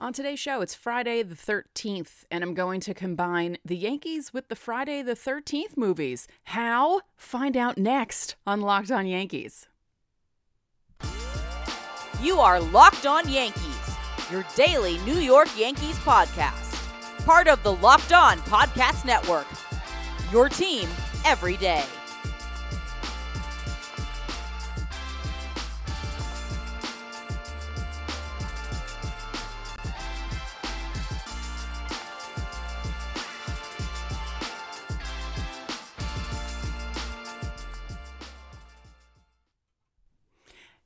On today's show, it's Friday the 13th, and I'm going to combine the Yankees with the Friday the 13th movies. How? Find out next on Locked On Yankees. You are Locked On Yankees, your daily New York Yankees podcast. Part of the Locked On Podcast Network. Your team every day.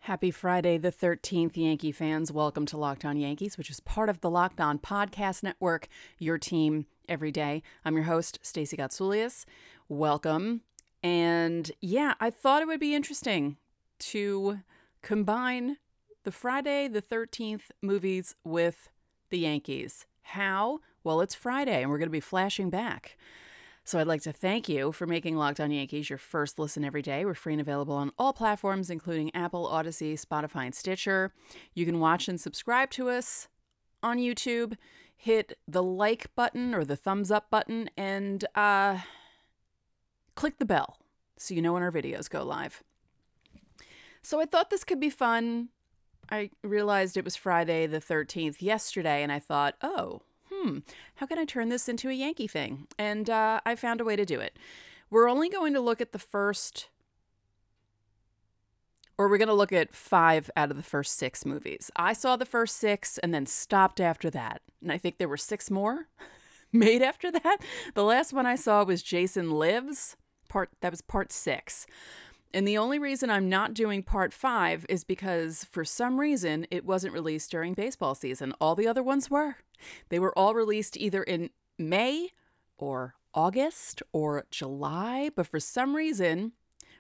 Happy Friday, the 13th, Yankee fans. Welcome to Locked On Yankees, which is part of the Locked On Podcast Network, your team every day. I'm your host, Stacey Gotsoulias. Welcome. And yeah, I thought it would be interesting to combine the Friday, the 13th movies with the Yankees. How? Well, it's Friday, and we're going to be flashing back. So I'd like to thank you for making Locked On Yankees your first listen every day. We're free and available on all platforms, including Apple, Audacy, Spotify, and Stitcher. You can watch and subscribe to us on YouTube. Hit the like button or the thumbs up button and uh, click the bell so you know when our videos go live. So I thought this could be fun. I realized it was Friday the 13th yesterday, and I thought, oh, hmm, how can I turn this into a Yankee thing? And uh, I found a way to do it. We're only going to look at the first, or we're going to look at five out of the first six movies. I saw the first six and then stopped after that. And I think there were six more made after that. The last one I saw was Jason Lives, part that was part six. And the only reason I'm not doing part five is because for some reason it wasn't released during baseball season. All the other ones were. They were all released either in May or August or July, but for some reason,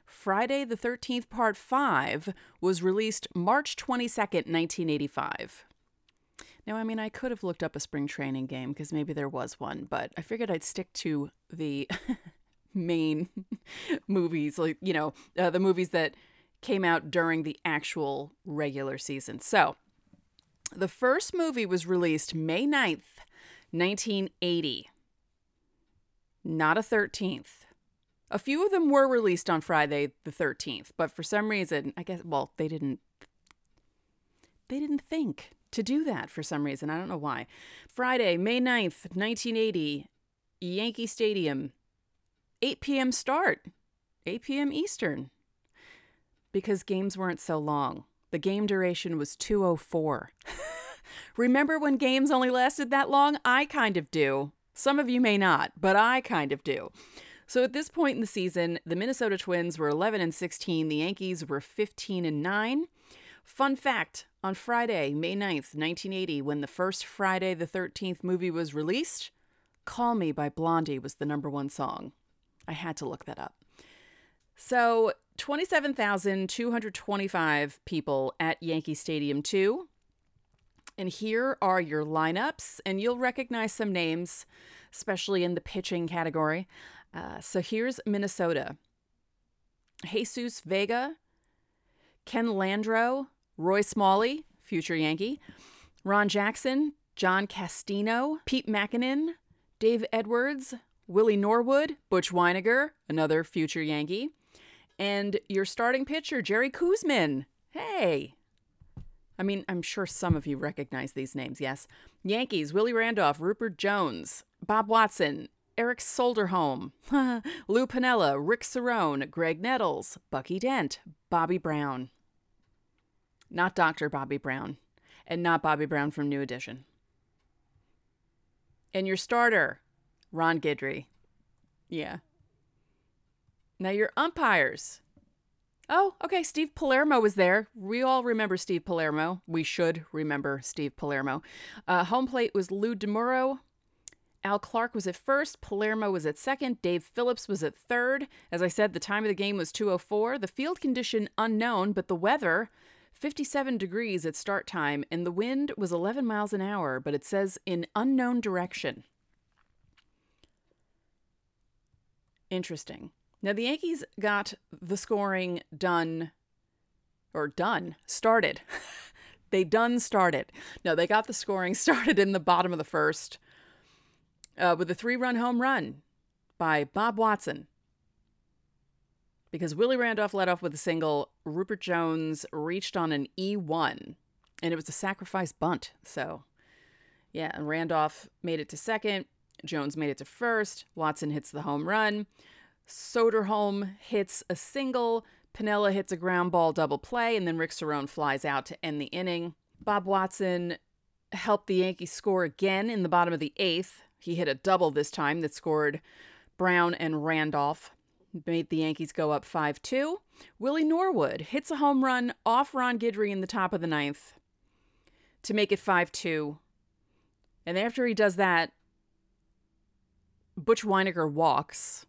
Friday the 13th, part five was released March 22nd, 1985. Now, I mean, I could have looked up a spring training game because maybe there was one, but I figured I'd stick to the main movies, like, you know, uh, the movies that came out during the actual regular season. So, the first movie was released May 9th, 1980. Not a 13th. A few of them were released on Friday the 13th, but for some reason, I guess well, they didn't they didn't think to do that for some reason. I don't know why. Friday, May 9th, 1980, Yankee Stadium, 8 p.m. start, 8 p.m. Eastern, because games weren't so long. The game duration was 204. Remember when games only lasted that long? I kind of do. Some of you may not, but I kind of do. So at this point in the season, the Minnesota Twins were 11 and 16, the Yankees were 15 and 9. Fun fact, on Friday, May 9th, 1980, when the first Friday the 13th movie was released, Call Me by Blondie was the number 1 song. I had to look that up. So, 27,225 people at Yankee Stadium 2. And here are your lineups, and you'll recognize some names, especially in the pitching category. Uh, so here's Minnesota Jesus Vega, Ken Landreaux, Roy Smalley, future Yankee, Ron Jackson, John Castino, Pete Mackanin, Dave Edwards, Willie Norwood, Butch Wynegar, another future Yankee, and your starting pitcher, Jerry Koosman. Hey. I mean, I'm sure some of you recognize these names, yes. Yankees, Willie Randolph, Rupert Jones, Bob Watson, Eric Soderholm, Lou Piniella, Rick Cerone, Graig Nettles, Bucky Dent, Bobby Brown. Not Dr. Bobby Brown, and not Bobby Brown from New Edition. And your starter, Ron Guidry. Yeah. Now your umpires. Oh, okay. Steve Palermo was there. We all remember Steve Palermo. We should remember Steve Palermo. Uh, home plate was Lou DiMuro. Al Clark was at first. Palermo was at second. Dave Phillips was at third. As I said, the time of the game was 2:04. The field condition unknown, but the weather 57 degrees at start time, and the wind was 11 miles an hour, but it says in unknown direction. Interesting. Now, the Yankees got the scoring done, or done, started. they done started. No, they got the scoring started in the bottom of the first uh, with a three run home run by Bob Watson. Because Willie Randolph led off with a single, Rupert Jones reached on an E1, and it was a sacrifice bunt. So, yeah, and Randolph made it to second. Jones made it to first. Watson hits the home run. Soderholm hits a single. Piniella hits a ground ball double play, and then Rick Cerone flies out to end the inning. Bob Watson helped the Yankees score again in the bottom of the eighth. He hit a double this time that scored Brown and Randolph, made the Yankees go up 5 2. Willie Norwood hits a home run off Ron Guidry in the top of the ninth to make it 5 2. And after he does that, Butch Wynegar walks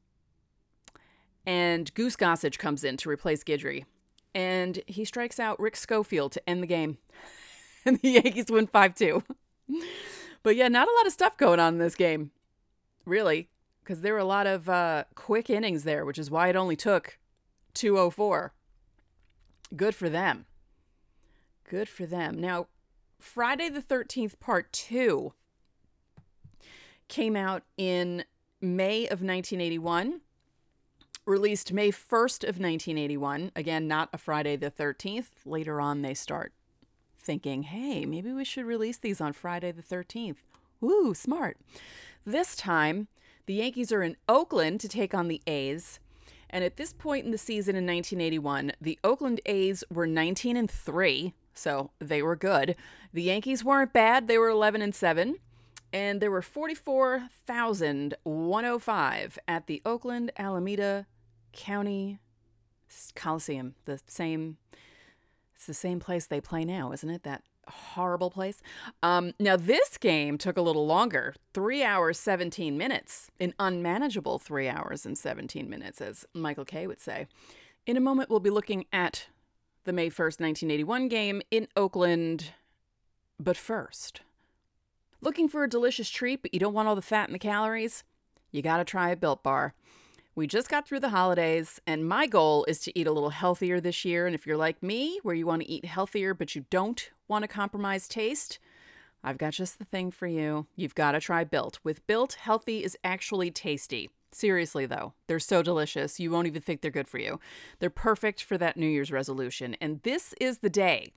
and Goose Gossage comes in to replace Guidry. And he strikes out Rick Sofield to end the game. and the Yankees win 5 2. But yeah, not a lot of stuff going on in this game, really, because there were a lot of uh, quick innings there, which is why it only took 204. Good for them. Good for them. Now, Friday the 13th, part two, came out in May of 1981 released May 1st of 1981. Again, not a Friday the 13th. Later on, they start thinking, hey, maybe we should release these on Friday the 13th. Woo, smart. This time, the Yankees are in Oakland to take on the A's. And at this point in the season in 1981, the Oakland A's were 19 and 3, so they were good. The Yankees weren't bad, they were 11 and 7. And there were 44,105 at the Oakland Alameda County Coliseum, the same it's the same place they play now, isn't it? That horrible place. Um, now, this game took a little longer three hours, 17 minutes. An unmanageable three hours and 17 minutes, as Michael Kay would say. In a moment, we'll be looking at the May 1st, 1981 game in Oakland. But first, looking for a delicious treat, but you don't want all the fat and the calories? You gotta try a Built Bar. We just got through the holidays, and my goal is to eat a little healthier this year. And if you're like me, where you want to eat healthier but you don't want to compromise taste, I've got just the thing for you. You've got to try Built. With Built, healthy is actually tasty. Seriously, though, they're so delicious, you won't even think they're good for you. They're perfect for that New Year's resolution. And this is the day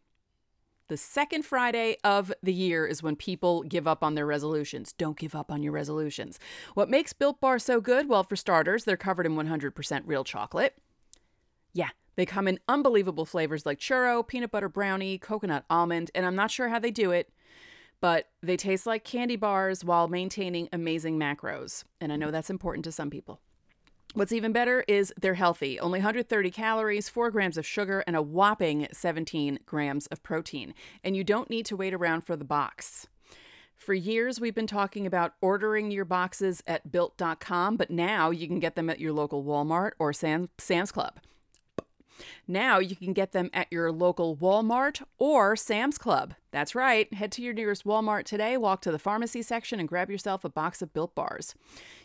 the second Friday of the year is when people give up on their resolutions. Don't give up on your resolutions. What makes Built Bar so good? Well, for starters, they're covered in 100% real chocolate. Yeah, they come in unbelievable flavors like churro, peanut butter brownie, coconut almond, and I'm not sure how they do it, but they taste like candy bars while maintaining amazing macros. And I know mm. that's important to some people. What's even better is they're healthy. Only 130 calories, 4 grams of sugar, and a whopping 17 grams of protein. And you don't need to wait around for the box. For years, we've been talking about ordering your boxes at built.com, but now you can get them at your local Walmart or Sam, Sam's Club. Now you can get them at your local Walmart or Sam's Club. That's right. Head to your nearest Walmart today, walk to the pharmacy section, and grab yourself a box of Built Bars.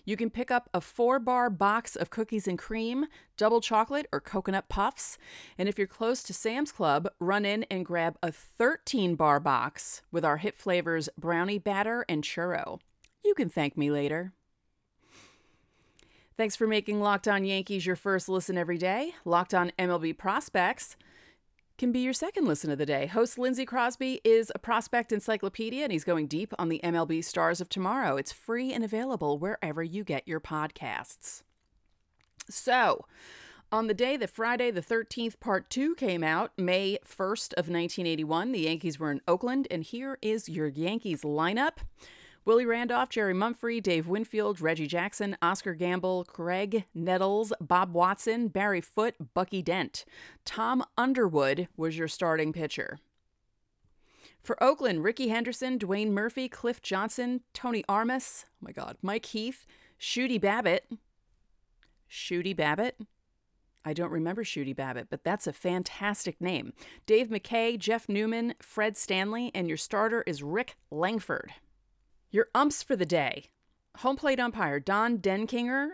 You can pick up a four bar box of cookies and cream, double chocolate, or coconut puffs. And if you're close to Sam's Club, run in and grab a 13 bar box with our hit flavors brownie batter and churro. You can thank me later. Thanks for making Locked On Yankees your first listen every day. Locked On MLB Prospects can be your second listen of the day. Host Lindsey Crosby is a prospect encyclopedia and he's going deep on the MLB stars of tomorrow. It's free and available wherever you get your podcasts. So, on the day that Friday the 13th part 2 came out, May 1st of 1981, the Yankees were in Oakland and here is your Yankees lineup. Willie Randolph, Jerry Mumphrey, Dave Winfield, Reggie Jackson, Oscar Gamble, Craig Nettles, Bob Watson, Barry Foote, Bucky Dent. Tom Underwood was your starting pitcher. For Oakland, Rickey Henderson, Dwayne Murphy, Cliff Johnson, Tony Armas, oh my God, Mike Heath, Shooty Babitt. Shooty Babitt? I don't remember Shooty Babitt, but that's a fantastic name. Dave McKay, Jeff Newman, Fred Stanley, and your starter is Rick Langford. Your umps for the day home plate umpire Don Denkinger,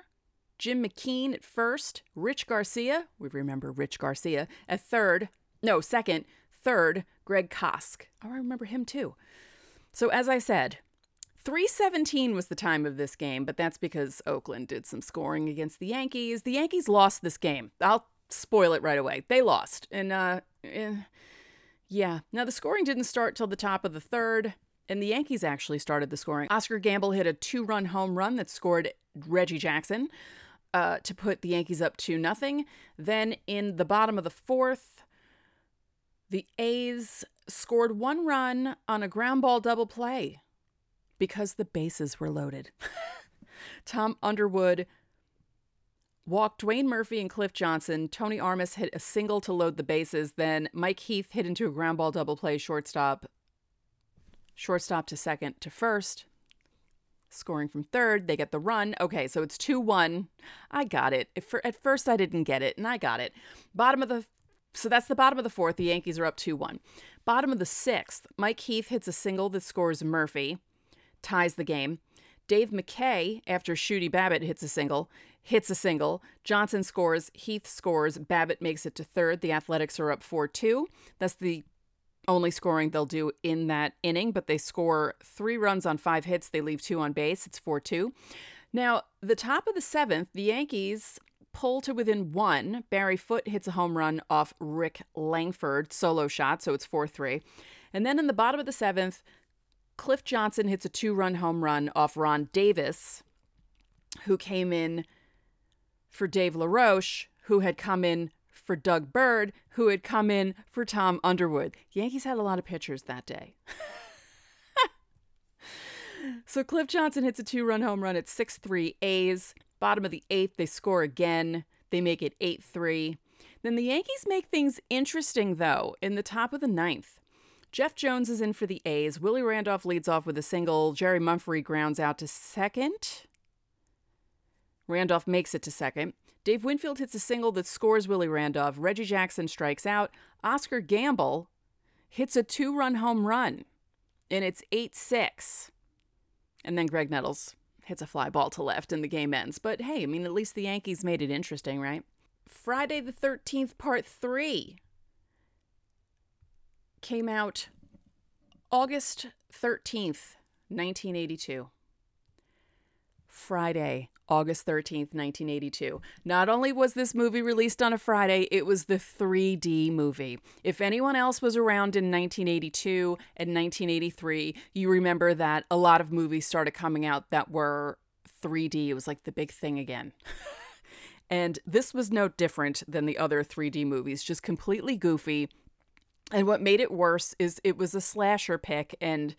Jim McKean at first, Rich Garcia, we remember Rich Garcia, at third, no, second, Third, Greg Kosc. Oh, I remember him too. So, as I said, 317 was the time of this game, but that's because Oakland did some scoring against the Yankees. The Yankees lost this game. I'll spoil it right away. They lost. And, uh, eh, yeah. Now, the scoring didn't start till the top of the third, and the Yankees actually started the scoring. Oscar Gamble hit a two run home run that scored Reggie Jackson uh, to put the Yankees up 2 nothing. Then, in the bottom of the fourth, the A's scored one run on a ground ball double play because the bases were loaded. Tom Underwood walked Dwayne Murphy and Cliff Johnson. Tony Armas hit a single to load the bases. Then Mike Heath hit into a ground ball double play shortstop. Shortstop to second to first. Scoring from third, they get the run. Okay, so it's 2 1. I got it. At first, I didn't get it, and I got it. Bottom of the so that's the bottom of the fourth. The Yankees are up 2 1. Bottom of the sixth, Mike Heath hits a single that scores Murphy, ties the game. Dave McKay, after Shooty Babitt hits a single, hits a single. Johnson scores, Heath scores, Babitt makes it to third. The Athletics are up 4 2. That's the only scoring they'll do in that inning, but they score three runs on five hits. They leave two on base. It's 4 2. Now, the top of the seventh, the Yankees pull to within one. Barry Foote hits a home run off Rick Langford, solo shot, so it's 4 3. And then in the bottom of the seventh, Cliff Johnson hits a two run home run off Ron Davis, who came in for Dave LaRoche, who had come in for Doug Bird, who had come in for Tom Underwood. Yankees had a lot of pitchers that day. so Cliff Johnson hits a two run home run at 6 3 A's. Bottom of the eighth, they score again. They make it 8 3. Then the Yankees make things interesting, though, in the top of the ninth. Jeff Jones is in for the A's. Willie Randolph leads off with a single. Jerry Mumphrey grounds out to second. Randolph makes it to second. Dave Winfield hits a single that scores Willie Randolph. Reggie Jackson strikes out. Oscar Gamble hits a two run home run, and it's 8 6. And then Graig Nettles hits a fly ball to left and the game ends. But hey, I mean, at least the Yankees made it interesting, right? Friday the 13th, part three came out August 13th, 1982. Friday, August 13th, 1982. Not only was this movie released on a Friday, it was the 3D movie. If anyone else was around in 1982 and 1983, you remember that a lot of movies started coming out that were 3D. It was like the big thing again. and this was no different than the other 3D movies, just completely goofy. And what made it worse is it was a slasher pick and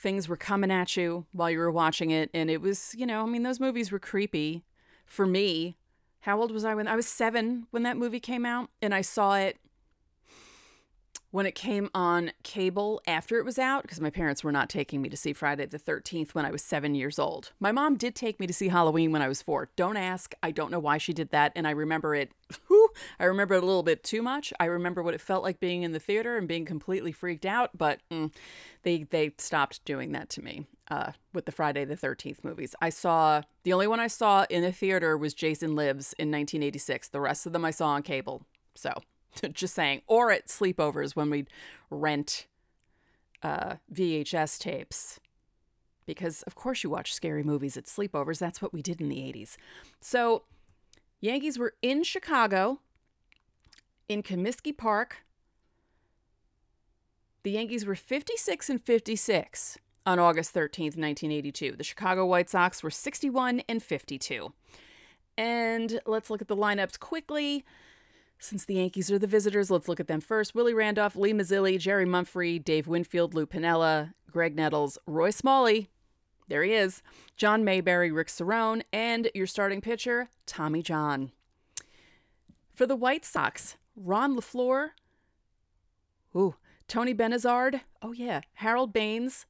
things were coming at you while you were watching it. And it was, you know, I mean, those movies were creepy for me. How old was I when I was seven when that movie came out? And I saw it when it came on cable after it was out because my parents were not taking me to see Friday the 13th when I was seven years old. My mom did take me to see Halloween when I was four. Don't ask. I don't know why she did that. And I remember it. Whew, I remember it a little bit too much. I remember what it felt like being in the theater and being completely freaked out, but mm, they, they stopped doing that to me. Uh, with the Friday the 13th movies. I saw the only one I saw in the theater was Jason Lives in 1986. The rest of them I saw on cable. So Just saying. Or at sleepovers when we'd rent uh, VHS tapes. Because, of course, you watch scary movies at sleepovers. That's what we did in the 80s. So, Yankees were in Chicago, in Comiskey Park. The Yankees were 56 and 56 on August 13th, 1982. The Chicago White Sox were 61 and 52. And let's look at the lineups quickly. Since the Yankees are the visitors, let's look at them first. Willie Randolph, Lee Mazzilli, Jerry Mumphrey, Dave Winfield, Lou Piniella, Graig Nettles, Roy Smalley. There he is. John Mayberry, Rick Cerone, and your starting pitcher, Tommy John. For the White Sox, Ron LeFlore, ooh, Tony Bernazard, oh yeah, Harold Baines,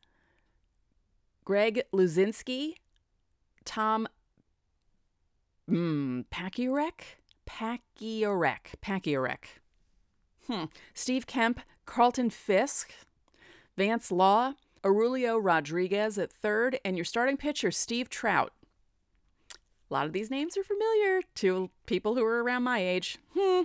Greg Luzinski, Tom mm, Paciorek, Paciorek. Paciorek. Hmm. Steve Kemp, Carlton Fisk, Vance Law, Aurelio Rodriguez at third, and your starting pitcher, Steve Trout. A lot of these names are familiar to people who are around my age. Hmm.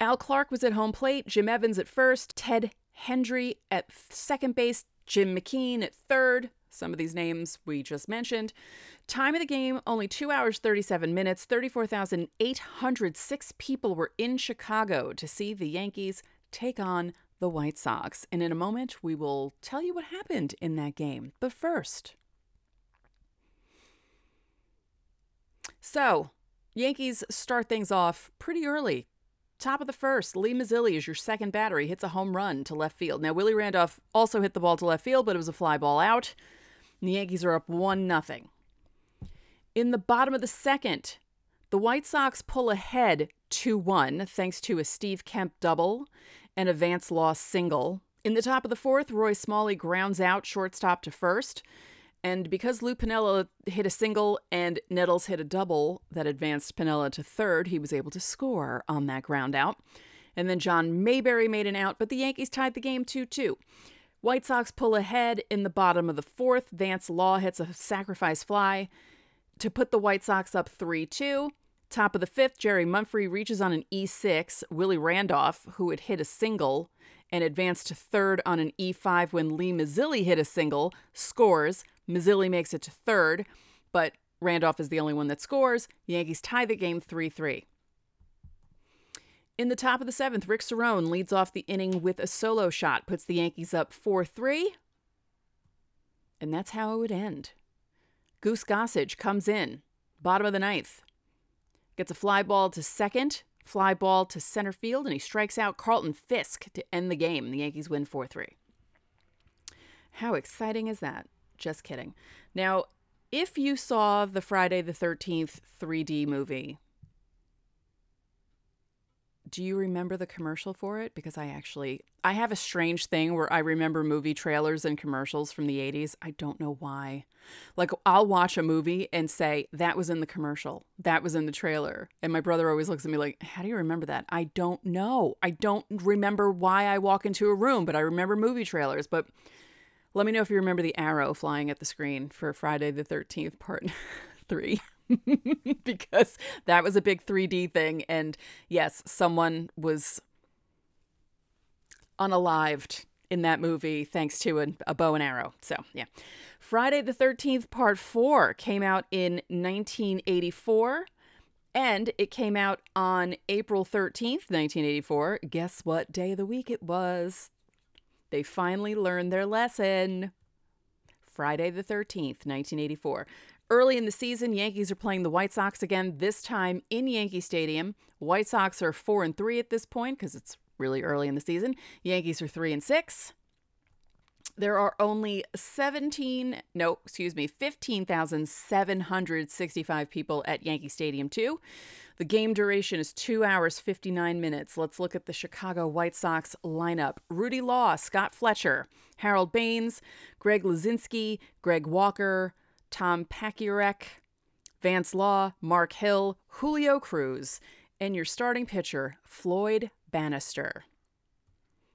Al Clark was at home plate, Jim Evans at first, Ted Hendry at second base, Jim McKean at third. Some of these names we just mentioned. Time of the game only 2 hours 37 minutes. 34,806 people were in Chicago to see the Yankees take on the White Sox. And in a moment, we will tell you what happened in that game. But first, so Yankees start things off pretty early. Top of the first, Lee Mazzilli is your second batter. He hits a home run to left field. Now, Willie Randolph also hit the ball to left field, but it was a fly ball out. The Yankees are up 1 0. In the bottom of the second, the White Sox pull ahead 2 1 thanks to a Steve Kemp double and a Vance Law single. In the top of the fourth, Roy Smalley grounds out shortstop to first. And because Lou Piniella hit a single and Nettles hit a double that advanced Piniella to third, he was able to score on that ground out. And then John Mayberry made an out, but the Yankees tied the game 2 2. White Sox pull ahead in the bottom of the fourth. Vance Law hits a sacrifice fly to put the White Sox up 3 2. Top of the fifth, Jerry Mumphrey reaches on an E6. Willie Randolph, who had hit a single and advanced to third on an E5 when Lee Mazzilli hit a single, scores. Mazzilli makes it to third, but Randolph is the only one that scores. Yankees tie the game 3 3. In the top of the seventh, Rick Cerone leads off the inning with a solo shot, puts the Yankees up 4 3. And that's how it would end. Goose Gossage comes in, bottom of the ninth, gets a fly ball to second, fly ball to center field, and he strikes out Carlton Fisk to end the game. The Yankees win 4 3. How exciting is that? Just kidding. Now, if you saw the Friday the 13th 3D movie, do you remember the commercial for it? Because I actually I have a strange thing where I remember movie trailers and commercials from the 80s. I don't know why. Like I'll watch a movie and say that was in the commercial. That was in the trailer. And my brother always looks at me like, "How do you remember that?" I don't know. I don't remember why I walk into a room, but I remember movie trailers, but let me know if you remember the arrow flying at the screen for Friday the 13th, part three. because that was a big 3D thing. And yes, someone was unalived in that movie thanks to a, a, bow and arrow. So, yeah. Friday the 13th, part four came out in 1984. And it came out on April 13th, 1984. Guess what day of the week it was? They finally learned their lesson. Friday the 13th, 1984. Early in the season, Yankees are playing the White Sox again, this time in Yankee Stadium. White Sox are 4 and 3 at this point because it's really early in the season. Yankees are 3 and 6. There are only 17, no, excuse me, 15,765 people at Yankee Stadium 2. The game duration is 2 hours 59 minutes. Let's look at the Chicago White Sox lineup. Rudy Law, Scott Fletcher, Harold Baines, Greg Luzinski, Greg Walker, Tom Paciorek, Vance Law, Mark Hill, Julio Cruz, and your starting pitcher, Floyd Bannister.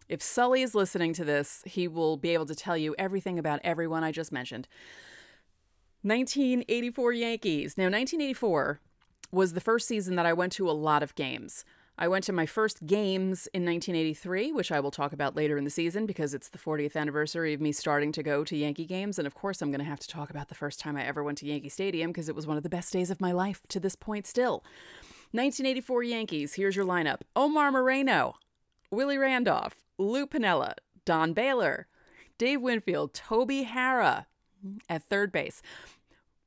If Sully is listening to this, he will be able to tell you everything about everyone I just mentioned. 1984 Yankees. Now, 1984 was the first season that I went to a lot of games. I went to my first games in 1983, which I will talk about later in the season because it's the 40th anniversary of me starting to go to Yankee games. And of course, I'm going to have to talk about the first time I ever went to Yankee Stadium because it was one of the best days of my life to this point still. 1984 Yankees, here's your lineup Omar Moreno, Willie Randolph, Lou Piniella, Don Baylor, Dave Winfield, Toby Harrah at third base,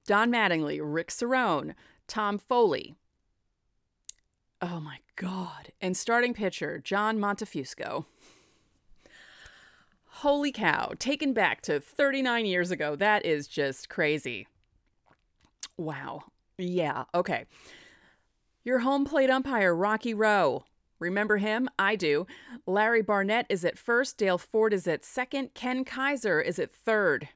Don Mattingly, Rick Cerone, Tom Foley. Oh my God. And starting pitcher, John Montefusco. Holy cow, taken back to 39 years ago. That is just crazy. Wow. Yeah, okay. Your home plate umpire, Rocky Roe. Remember him? I do. Larry Barnett is at first, Dale Ford is at second, Ken Kaiser is at third.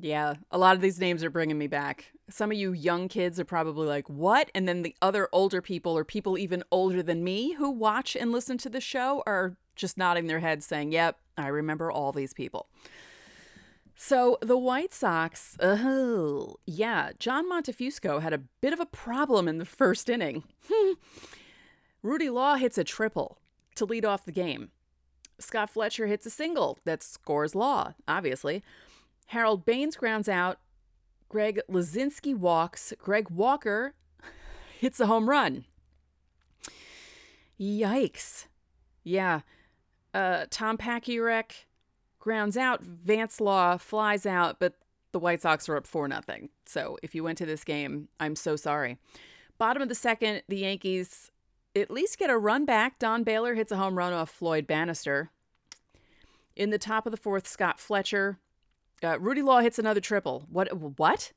Yeah, a lot of these names are bringing me back. Some of you young kids are probably like, what? And then the other older people, or people even older than me who watch and listen to the show, are just nodding their heads saying, yep, I remember all these people. So the White Sox, oh, yeah, John Montefusco had a bit of a problem in the first inning. Rudy Law hits a triple to lead off the game. Scott Fletcher hits a single that scores Law, obviously. Harold Baines grounds out. Greg Luzinski walks. Greg Walker hits a home run. Yikes. Yeah. Uh, Tom Paciorek grounds out. Vance Law flies out, but the White Sox are up 4 nothing. So if you went to this game, I'm so sorry. Bottom of the second, the Yankees at least get a run back. Don Baylor hits a home run off Floyd Bannister. In the top of the fourth, Scott Fletcher. Uh, Rudy Law hits another triple. What? What?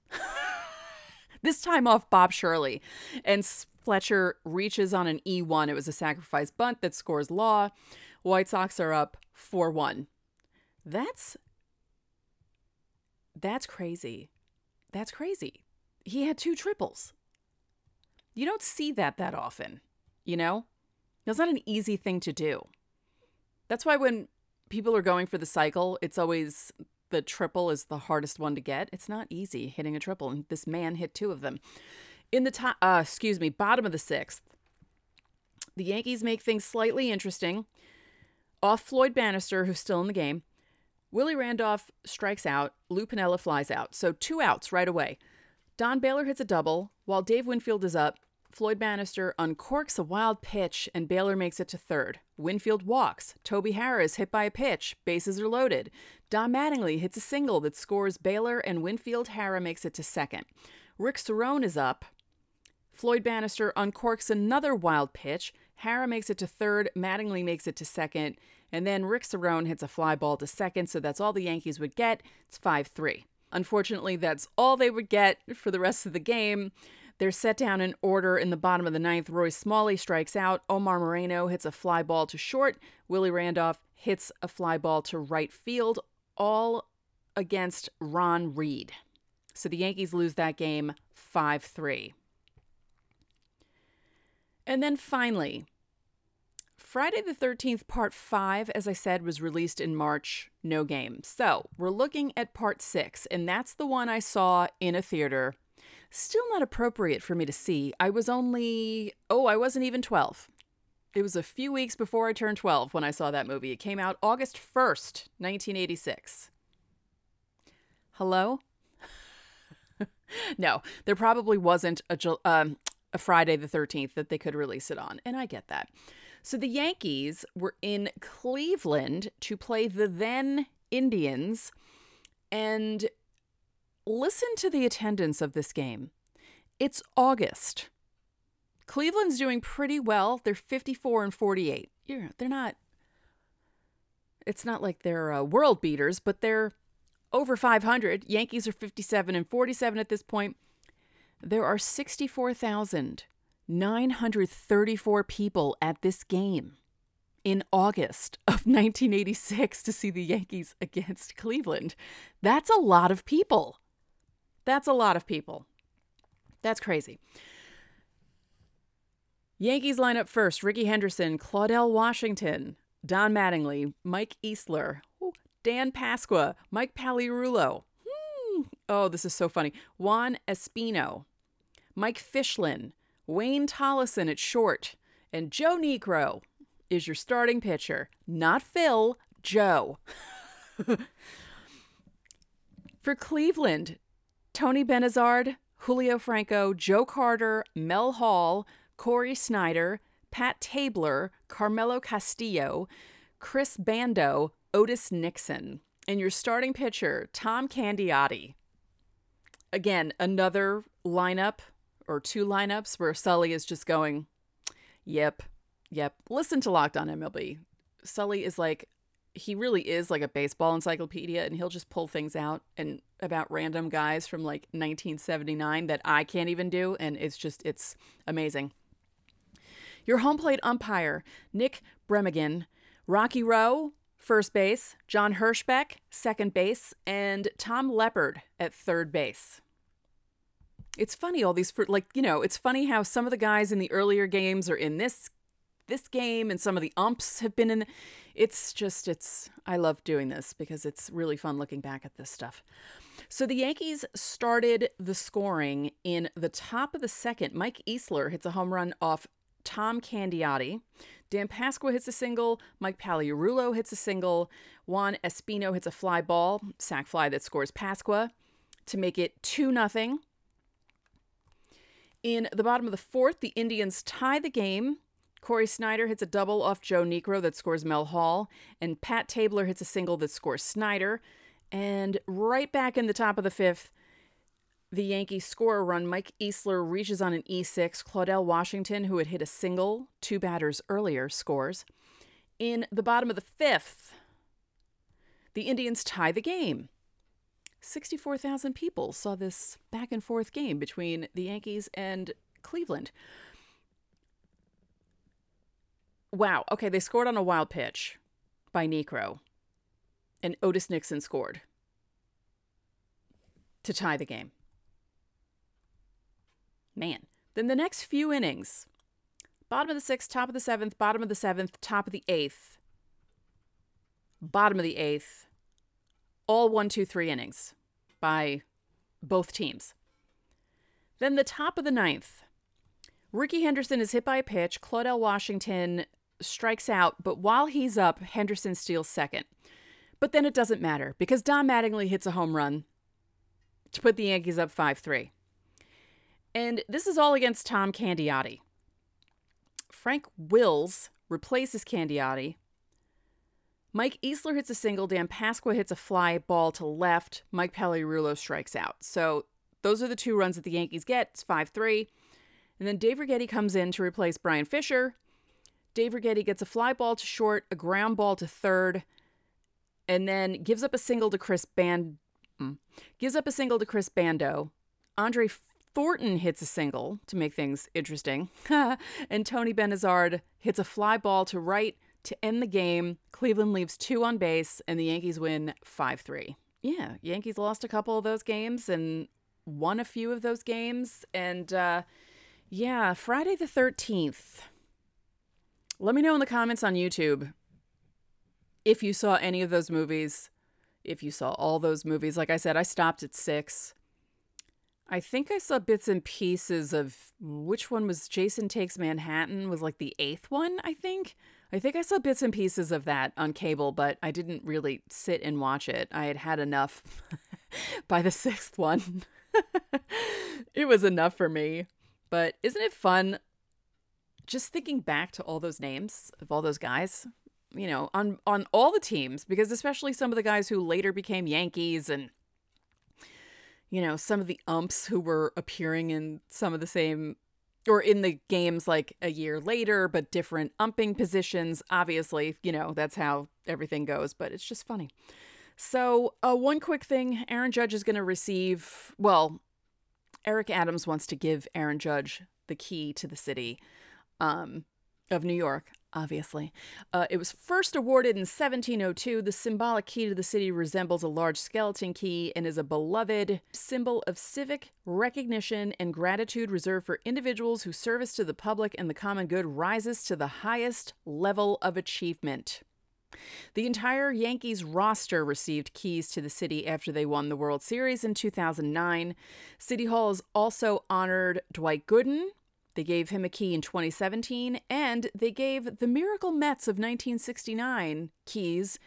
this time off Bob Shirley. And Fletcher reaches on an E1. It was a sacrifice bunt that scores Law. White Sox are up 4 1. That's. That's crazy. That's crazy. He had two triples. You don't see that that often you know? That's not an easy thing to do. That's why when people are going for the cycle, it's always the triple is the hardest one to get. It's not easy hitting a triple, and this man hit two of them. In the top, uh, excuse me, bottom of the sixth, the Yankees make things slightly interesting. Off Floyd Bannister, who's still in the game, Willie Randolph strikes out. Lou Piniella flies out. So two outs right away. Don Baylor hits a double while Dave Winfield is up. Floyd Bannister uncorks a wild pitch and Baylor makes it to third. Winfield walks. Toby Harris hit by a pitch. Bases are loaded. Don Mattingly hits a single that scores Baylor and Winfield Harris makes it to second. Rick Cerone is up. Floyd Bannister uncorks another wild pitch. Harris makes it to third. Mattingly makes it to second. And then Rick Cerone hits a fly ball to second, so that's all the Yankees would get. It's 5 3. Unfortunately, that's all they would get for the rest of the game. They're set down in order in the bottom of the ninth. Roy Smalley strikes out. Omar Moreno hits a fly ball to short. Willie Randolph hits a fly ball to right field, all against Ron Reed. So the Yankees lose that game 5 3. And then finally, Friday the 13th, part 5, as I said, was released in March, no game. So we're looking at part 6, and that's the one I saw in a theater Still not appropriate for me to see. I was only, oh, I wasn't even 12. It was a few weeks before I turned 12 when I saw that movie. It came out August 1st, 1986. Hello? no, there probably wasn't a, um, a Friday the 13th that they could release it on, and I get that. So the Yankees were in Cleveland to play the then Indians, and listen to the attendance of this game. It's August. Cleveland's doing pretty well. They're 54 and 48. Yeah, they're not it's not like they're uh, world beaters, but they're over 500. Yankees are 57 and 47 at this point. There are 64,934 people at this game in August of 1986 to see the Yankees against Cleveland. That's a lot of people. That's a lot of people. That's crazy. Yankees line up first Rickey Henderson, Claudell Washington, Don Mattingly, Mike Easler, Dan Pasqua, Mike Pagliarulo. Hmm. Oh, this is so funny. Juan Espino, Mike Fischlin, Wayne Tolleson at short, and Joe Niekro is your starting pitcher. Not Phil, Joe. For Cleveland, Tony Bernazard, Julio Franco, Joe Carter, Mel Hall, Cory Snyder, Pat Tabler, Carmelo Castillo, Chris Bando, Otis Nixon. And your starting pitcher, Tom Candiotti. Again, another lineup or two lineups where Sully is just going, yep, yep. Listen to Locked On MLB. Sully is like, he really is like a baseball encyclopedia and he'll just pull things out and about random guys from like 1979 that I can't even do and it's just it's amazing. Your home plate umpire, Nick Bremigan, Rocky Roe, first base, John Hirschbeck, second base, and Tom Leopard at third base. It's funny all these like you know, it's funny how some of the guys in the earlier games are in this this game and some of the umps have been in it's just it's I love doing this because it's really fun looking back at this stuff. So the Yankees started the scoring in the top of the second. Mike Easler hits a home run off Tom Candiotti. Dan Pasqua hits a single. Mike Pagliarulo hits a single. Juan Espino hits a fly ball, sac fly that scores Pasqua to make it 2 nothing. In the bottom of the fourth, the Indians tie the game. Cory Snyder hits a double off Joe Niekro that scores Mel Hall, and Pat Tabler hits a single that scores Snyder. And right back in the top of the fifth, the Yankees score a run. Mike Easler reaches on an E6. Claudell Washington, who had hit a single two batters earlier, scores. In the bottom of the fifth, the Indians tie the game. 64,000 people saw this back and forth game between the Yankees and Cleveland. Wow. Okay, they scored on a wild pitch by Niekro, and Otis Nixon scored to tie the game. Man. Then the next few innings bottom of the sixth, top of the seventh, bottom of the seventh, top of the eighth, bottom of the eighth, all one, two, three innings by both teams. Then the top of the ninth, Rickey Henderson is hit by a pitch. Claudell Washington strikes out, but while he's up, Henderson steals second. But then it doesn't matter because Don Mattingly hits a home run to put the Yankees up 5 3. And this is all against Tom Candiotti. Frank Wills replaces Candiotti. Mike Easler hits a single. Dan Pasqua hits a fly ball to left. Mike Pagliarulo strikes out. So those are the two runs that the Yankees get. It's 5 3. And then Dave Righetti comes in to replace Brian Fisher. Dave Righetti gets a fly ball to short, a ground ball to third, and then gives up a single to Chris Band. Mm, gives up a single to Chris Bando. Andre Thornton hits a single to make things interesting, and Tony Bernazard hits a fly ball to right to end the game. Cleveland leaves two on base, and the Yankees win 5 3. Yeah, Yankees lost a couple of those games and won a few of those games. And uh, yeah, Friday the 13th. Let me know in the comments on YouTube if you saw any of those movies, if you saw all those movies. Like I said, I stopped at six. I think I saw bits and pieces of which one was Jason Takes Manhattan was like the eighth one, I think. I think I saw bits and pieces of that on cable, but I didn't really sit and watch it. I had had enough by the sixth one. it was enough for me. But isn't it fun just thinking back to all those names of all those guys? You know, on on all the teams because especially some of the guys who later became Yankees and you know, some of the umps who were appearing in some of the same or in the games like a year later, but different umping positions. Obviously, you know, that's how everything goes, but it's just funny. So, uh, one quick thing Aaron Judge is going to receive, well, Eric Adams wants to give Aaron Judge the key to the city um, of New York obviously. Uh, it was first awarded in 1702. The symbolic key to the city resembles a large skeleton key and is a beloved symbol of civic recognition and gratitude reserved for individuals whose service to the public and the common good rises to the highest level of achievement. The entire Yankees roster received keys to the city after they won the World Series in 2009. City Hall has also honored Dwight Gooden, they gave him a key in 2017, and they gave the Miracle Mets of 1969 keys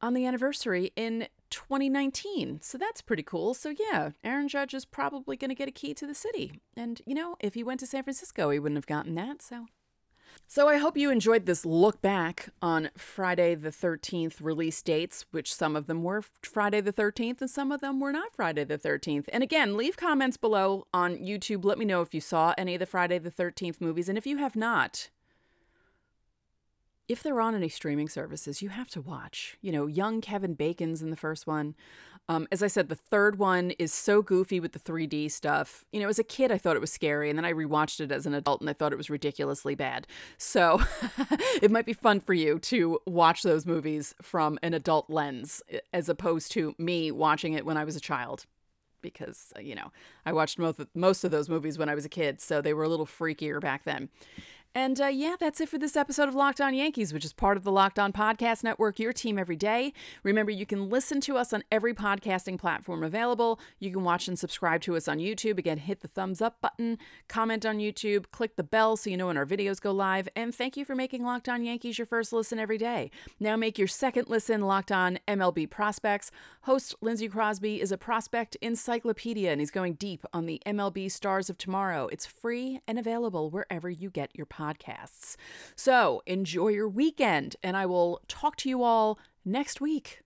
on the anniversary in 2019. So that's pretty cool. So yeah, Aaron Judge is probably going to get a key to the city. And you know, if he went to San Francisco, he wouldn't have gotten that. So so I hope you enjoyed this look back on Friday the 13th release dates, which some of them were Friday the 13th and some of them were not Friday the 13th. And again, leave comments below on YouTube. Let me know if you saw any of the Friday the 13th movies. And if you have not, if they're on any streaming services, you have to watch. You know, young Kevin Bacon's in the first one. Um, as I said, the third one is so goofy with the 3D stuff. You know, as a kid, I thought it was scary, and then I rewatched it as an adult and I thought it was ridiculously bad. So it might be fun for you to watch those movies from an adult lens as opposed to me watching it when I was a child. Because, uh, you know, I watched most of, most of those movies when I was a kid, so they were a little freakier back then. And uh, yeah, that's it for this episode of Locked On Yankees, which is part of the Locked On Podcast Network, your team every day. Remember, you can listen to us on every podcasting platform available. You can watch and subscribe to us on YouTube. Again, hit the thumbs up button, comment on YouTube, click the bell so you know when our videos go live. And thank you for making Locked On Yankees your first listen every day. Now make your second listen Locked On MLB Prospects. Host Lindsey Crosby is a prospect encyclopedia and he's going deep on the MLB stars of tomorrow. It's free and available wherever you get your podcasts podcasts. So enjoy your weekend, and I will talk to you all next week.